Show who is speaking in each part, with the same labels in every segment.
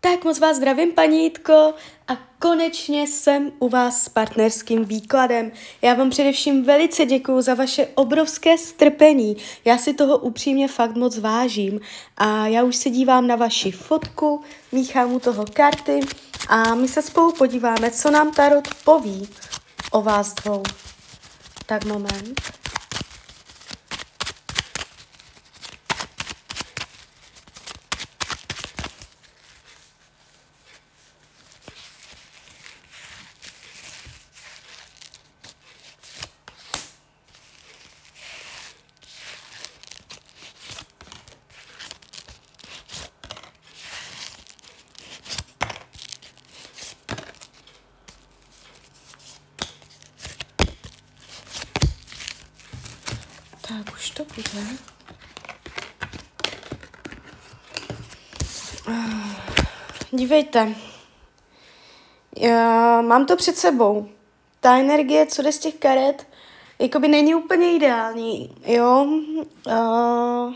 Speaker 1: Tak moc vás zdravím, paní Jitko, a konečně jsem u vás s partnerským výkladem. Já vám především velice děkuju za vaše obrovské strpení. Já si toho upřímně fakt moc vážím. A já už se dívám na vaši fotku, míchám u toho karty a my se spolu podíváme, co nám Tarot poví o vás dvou. Tak moment. Tak už to bude. Dívejte, já mám to před sebou. Ta energie, co jde z těch karet, jakoby není úplně ideální, jo. Uh,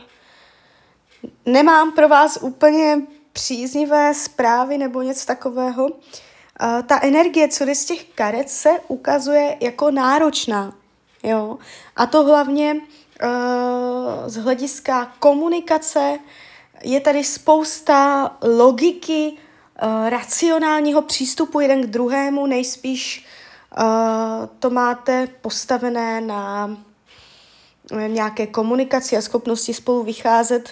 Speaker 1: nemám pro vás úplně příznivé zprávy nebo něco takového. Uh, ta energie, co jde z těch karet, se ukazuje jako náročná, jo. A to hlavně z hlediska komunikace je tady spousta logiky, uh, racionálního přístupu jeden k druhému, nejspíš uh, to máte postavené na nějaké komunikaci a schopnosti spolu vycházet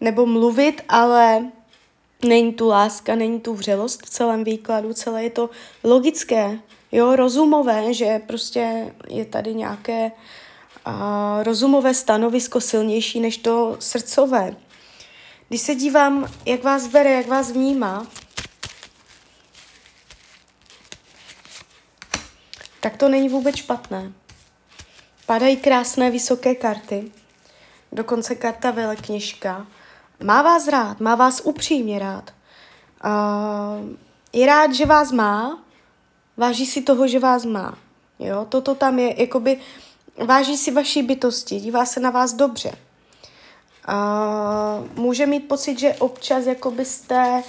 Speaker 1: nebo mluvit, ale není tu láska, není tu vřelost v celém výkladu, celé je to logické, jo, rozumové, že prostě je tady nějaké a rozumové stanovisko silnější než to srdcové. Když se dívám, jak vás bere, jak vás vnímá, tak to není vůbec špatné. Padají krásné vysoké karty, dokonce karta velekněžka. Má vás rád, má vás upřímně rád. Uh, je rád, že vás má, váží si toho, že vás má. Jo, toto tam je, jakoby váží si vaší bytosti, dívá se na vás dobře. Uh, může mít pocit, že občas jako byste,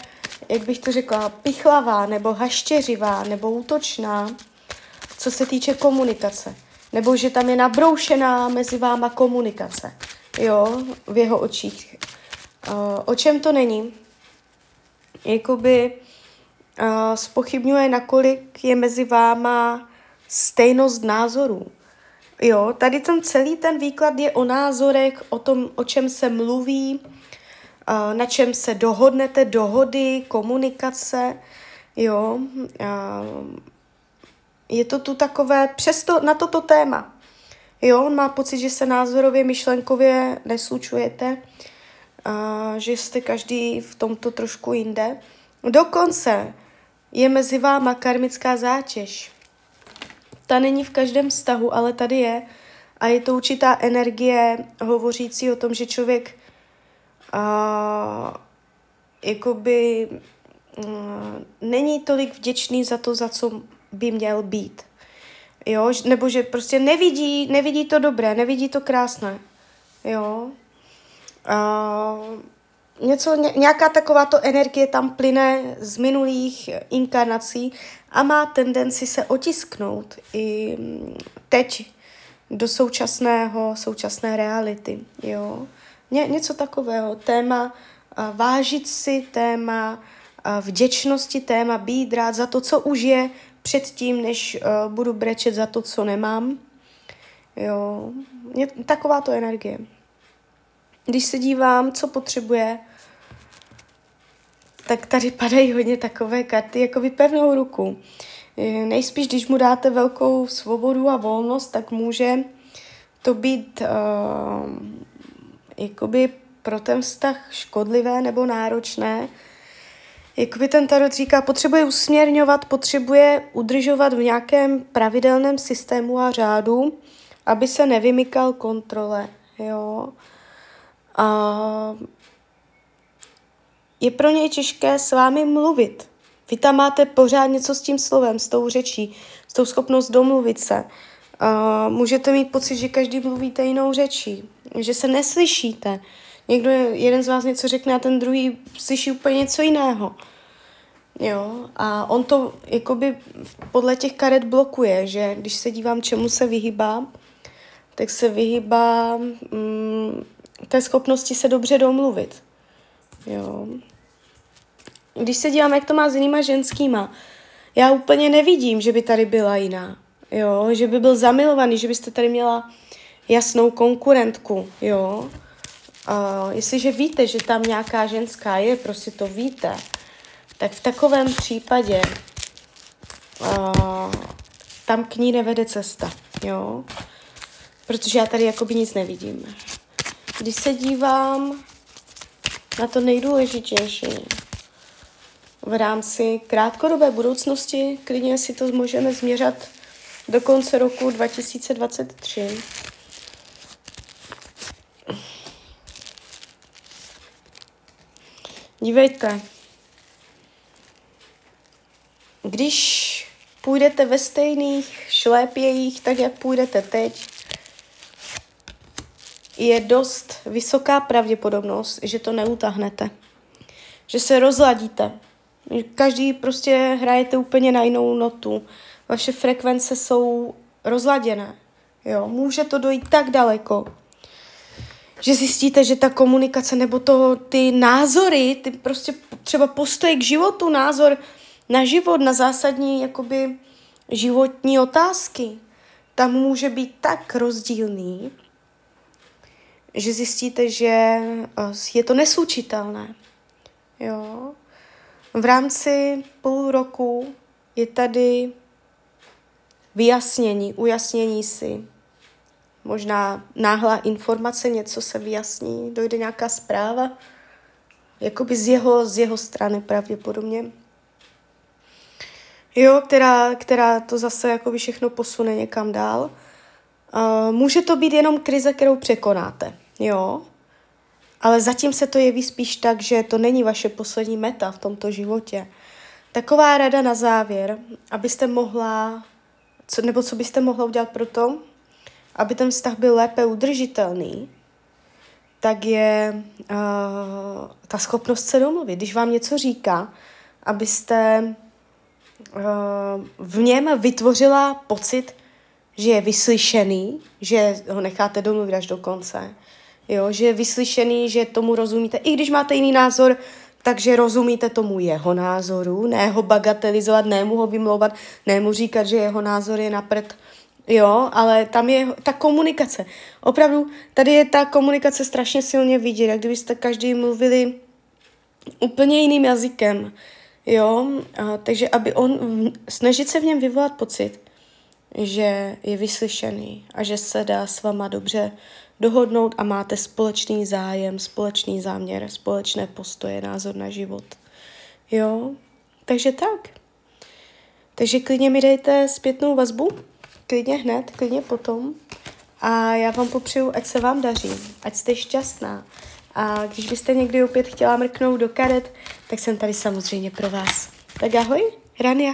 Speaker 1: jak bych to řekla, pichlavá nebo haštěřivá nebo útočná, co se týče komunikace. Nebo že tam je nabroušená mezi váma komunikace, jo, v jeho očích. Uh, o čem to není? Jakoby uh, spochybňuje, nakolik je mezi váma stejnost názorů. Jo, tady ten celý ten výklad je o názorech, o tom, o čem se mluví, na čem se dohodnete, dohody, komunikace, jo. Je to tu takové, přesto na toto téma. Jo, on má pocit, že se názorově, myšlenkově neslučujete, že jste každý v tomto trošku jinde. Dokonce je mezi váma karmická zátěž ta není v každém vztahu, ale tady je. A je to určitá energie hovořící o tom, že člověk uh, jakoby uh, není tolik vděčný za to, za co by měl být. Jo, nebo že prostě nevidí, nevidí to dobré, nevidí to krásné. Jo. Uh, něco, nějaká takováto energie tam plyne z minulých inkarnací a má tendenci se otisknout i mm, teď do současného, současné reality, jo. Ně, něco takového, téma vážit si, téma vděčnosti, téma být rád za to, co už je, předtím, než uh, budu brečet za to, co nemám. Jo, taková to energie. Když se dívám, co potřebuje, tak tady padají hodně takové karty, jako by pevnou ruku. Nejspíš, když mu dáte velkou svobodu a volnost, tak může to být uh, jakoby pro ten vztah škodlivé nebo náročné. Jakoby ten tarot říká, potřebuje usměrňovat, potřebuje udržovat v nějakém pravidelném systému a řádu, aby se nevymykal kontrole. Jo. A je pro něj těžké s vámi mluvit. Vy tam máte pořád něco s tím slovem, s tou řečí, s tou schopnost domluvit se. Uh, můžete mít pocit, že každý mluvíte jinou řečí, že se neslyšíte. Někdo, jeden z vás něco řekne a ten druhý slyší úplně něco jiného. Jo, a on to jakoby podle těch karet blokuje, že když se dívám, čemu se vyhýbá, tak se vyhýbá mm, té schopnosti se dobře domluvit. Jo. Když se dívám, jak to má s jinýma ženskýma, já úplně nevidím, že by tady byla jiná. Jo, že by byl zamilovaný, že byste tady měla jasnou konkurentku, jo. A jestliže víte, že tam nějaká ženská je, prostě to víte, tak v takovém případě uh, tam k ní nevede cesta, jo. Protože já tady jakoby nic nevidím. Když se dívám na to nejdůležitější v rámci krátkodobé budoucnosti, klidně si to můžeme změřat do konce roku 2023. Dívejte, když půjdete ve stejných šlépějích, tak jak půjdete teď, je dost vysoká pravděpodobnost, že to neutahnete. Že se rozladíte. Každý prostě hrajete úplně na jinou notu. Vaše frekvence jsou rozladěné. Jo, může to dojít tak daleko, že zjistíte, že ta komunikace nebo to, ty názory, ty prostě třeba postoj k životu, názor na život, na zásadní jakoby životní otázky, tam může být tak rozdílný, že zjistíte, že eh, je to neslučitelné. Jo. V rámci půl roku je tady vyjasnění, ujasnění si. Možná náhlá informace, něco se vyjasní, dojde nějaká zpráva, jakoby z jeho, z jeho strany pravděpodobně. Jo, která, která to zase jakoby všechno posune někam dál. Uh, může to být jenom krize, kterou překonáte. Jo, ale zatím se to jeví spíš tak, že to není vaše poslední meta v tomto životě. Taková rada na závěr, abyste mohla, co, nebo co byste mohla udělat pro to, aby ten vztah byl lépe udržitelný, tak je uh, ta schopnost se domluvit. Když vám něco říká, abyste uh, v něm vytvořila pocit, že je vyslyšený, že ho necháte domluvit až do konce, jo, že je vyslyšený, že tomu rozumíte, i když máte jiný názor, takže rozumíte tomu jeho názoru, ne ho bagatelizovat, ne mu ho vymlouvat, ne mu říkat, že jeho názor je na prd, jo, ale tam je ta komunikace. Opravdu, tady je ta komunikace strašně silně vidět, jak kdybyste každý mluvili úplně jiným jazykem, jo, a, takže aby on, snažit se v něm vyvolat pocit, že je vyslyšený a že se dá s váma dobře dohodnout a máte společný zájem, společný záměr, společné postoje, názor na život. Jo, takže tak. Takže klidně mi dejte zpětnou vazbu, klidně hned, klidně potom. A já vám popřeju, ať se vám daří, ať jste šťastná. A když byste někdy opět chtěla mrknout do karet, tak jsem tady samozřejmě pro vás. Tak ahoj, Rania.